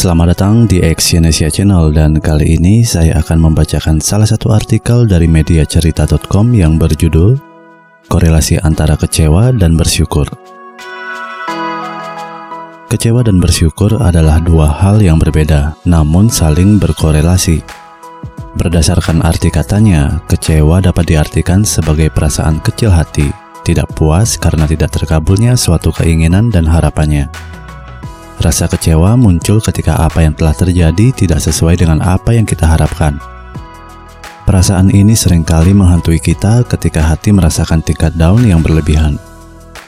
Selamat datang di Exyonesia Channel dan kali ini saya akan membacakan salah satu artikel dari media cerita.com yang berjudul Korelasi antara kecewa dan bersyukur. Kecewa dan bersyukur adalah dua hal yang berbeda, namun saling berkorelasi. Berdasarkan arti katanya, kecewa dapat diartikan sebagai perasaan kecil hati, tidak puas karena tidak terkabulnya suatu keinginan dan harapannya. Rasa kecewa muncul ketika apa yang telah terjadi tidak sesuai dengan apa yang kita harapkan. Perasaan ini sering kali menghantui kita ketika hati merasakan tingkat down yang berlebihan.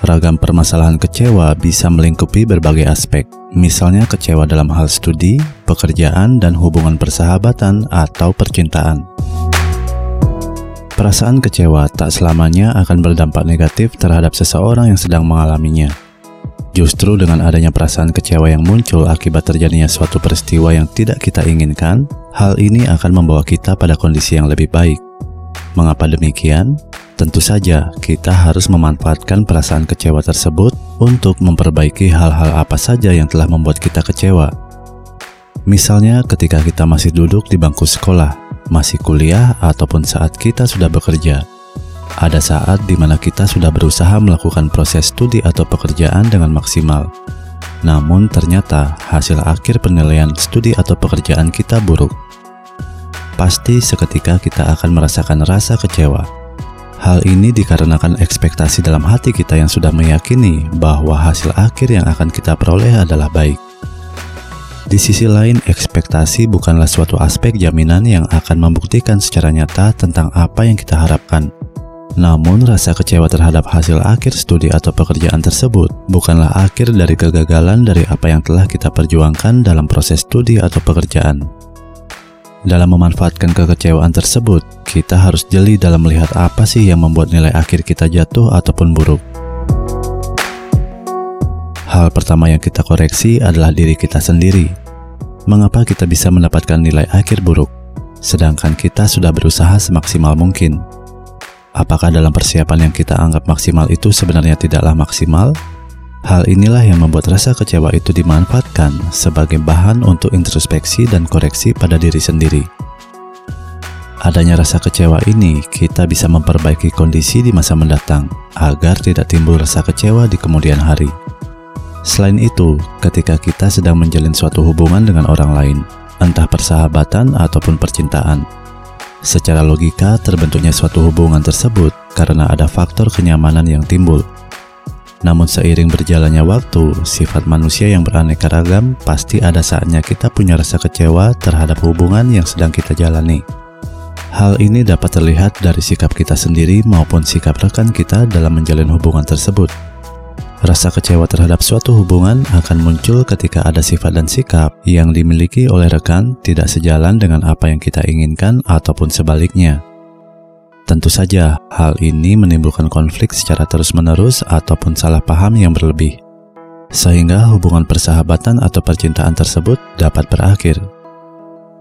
Ragam permasalahan kecewa bisa melingkupi berbagai aspek, misalnya kecewa dalam hal studi, pekerjaan, dan hubungan persahabatan atau percintaan. Perasaan kecewa tak selamanya akan berdampak negatif terhadap seseorang yang sedang mengalaminya. Justru dengan adanya perasaan kecewa yang muncul akibat terjadinya suatu peristiwa yang tidak kita inginkan, hal ini akan membawa kita pada kondisi yang lebih baik. Mengapa demikian? Tentu saja kita harus memanfaatkan perasaan kecewa tersebut untuk memperbaiki hal-hal apa saja yang telah membuat kita kecewa. Misalnya ketika kita masih duduk di bangku sekolah, masih kuliah, ataupun saat kita sudah bekerja. Ada saat di mana kita sudah berusaha melakukan proses studi atau pekerjaan dengan maksimal. Namun ternyata hasil akhir penilaian studi atau pekerjaan kita buruk. Pasti seketika kita akan merasakan rasa kecewa. Hal ini dikarenakan ekspektasi dalam hati kita yang sudah meyakini bahwa hasil akhir yang akan kita peroleh adalah baik. Di sisi lain, ekspektasi bukanlah suatu aspek jaminan yang akan membuktikan secara nyata tentang apa yang kita harapkan. Namun, rasa kecewa terhadap hasil akhir studi atau pekerjaan tersebut bukanlah akhir dari kegagalan dari apa yang telah kita perjuangkan dalam proses studi atau pekerjaan. Dalam memanfaatkan kekecewaan tersebut, kita harus jeli dalam melihat apa sih yang membuat nilai akhir kita jatuh ataupun buruk. Hal pertama yang kita koreksi adalah diri kita sendiri. Mengapa kita bisa mendapatkan nilai akhir buruk, sedangkan kita sudah berusaha semaksimal mungkin? Apakah dalam persiapan yang kita anggap maksimal itu sebenarnya tidaklah maksimal? Hal inilah yang membuat rasa kecewa itu dimanfaatkan sebagai bahan untuk introspeksi dan koreksi pada diri sendiri. Adanya rasa kecewa ini, kita bisa memperbaiki kondisi di masa mendatang agar tidak timbul rasa kecewa di kemudian hari. Selain itu, ketika kita sedang menjalin suatu hubungan dengan orang lain, entah persahabatan ataupun percintaan, Secara logika, terbentuknya suatu hubungan tersebut karena ada faktor kenyamanan yang timbul. Namun seiring berjalannya waktu, sifat manusia yang beraneka ragam pasti ada saatnya kita punya rasa kecewa terhadap hubungan yang sedang kita jalani. Hal ini dapat terlihat dari sikap kita sendiri maupun sikap rekan kita dalam menjalin hubungan tersebut. Rasa kecewa terhadap suatu hubungan akan muncul ketika ada sifat dan sikap yang dimiliki oleh rekan tidak sejalan dengan apa yang kita inginkan ataupun sebaliknya. Tentu saja, hal ini menimbulkan konflik secara terus-menerus ataupun salah paham yang berlebih, sehingga hubungan persahabatan atau percintaan tersebut dapat berakhir.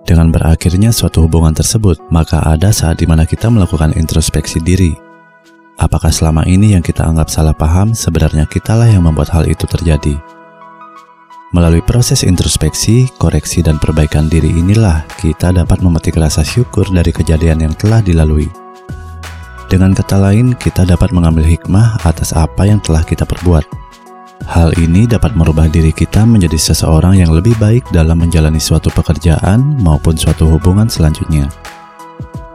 Dengan berakhirnya suatu hubungan tersebut, maka ada saat di mana kita melakukan introspeksi diri Apakah selama ini yang kita anggap salah paham sebenarnya kitalah yang membuat hal itu terjadi? Melalui proses introspeksi, koreksi, dan perbaikan diri inilah kita dapat memetik rasa syukur dari kejadian yang telah dilalui. Dengan kata lain, kita dapat mengambil hikmah atas apa yang telah kita perbuat. Hal ini dapat merubah diri kita menjadi seseorang yang lebih baik dalam menjalani suatu pekerjaan maupun suatu hubungan selanjutnya.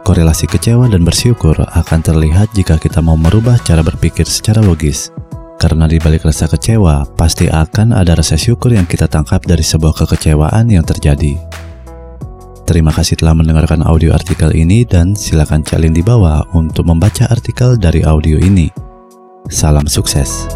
Korelasi kecewa dan bersyukur akan terlihat jika kita mau merubah cara berpikir secara logis. Karena di balik rasa kecewa, pasti akan ada rasa syukur yang kita tangkap dari sebuah kekecewaan yang terjadi. Terima kasih telah mendengarkan audio artikel ini dan silakan cek link di bawah untuk membaca artikel dari audio ini. Salam sukses.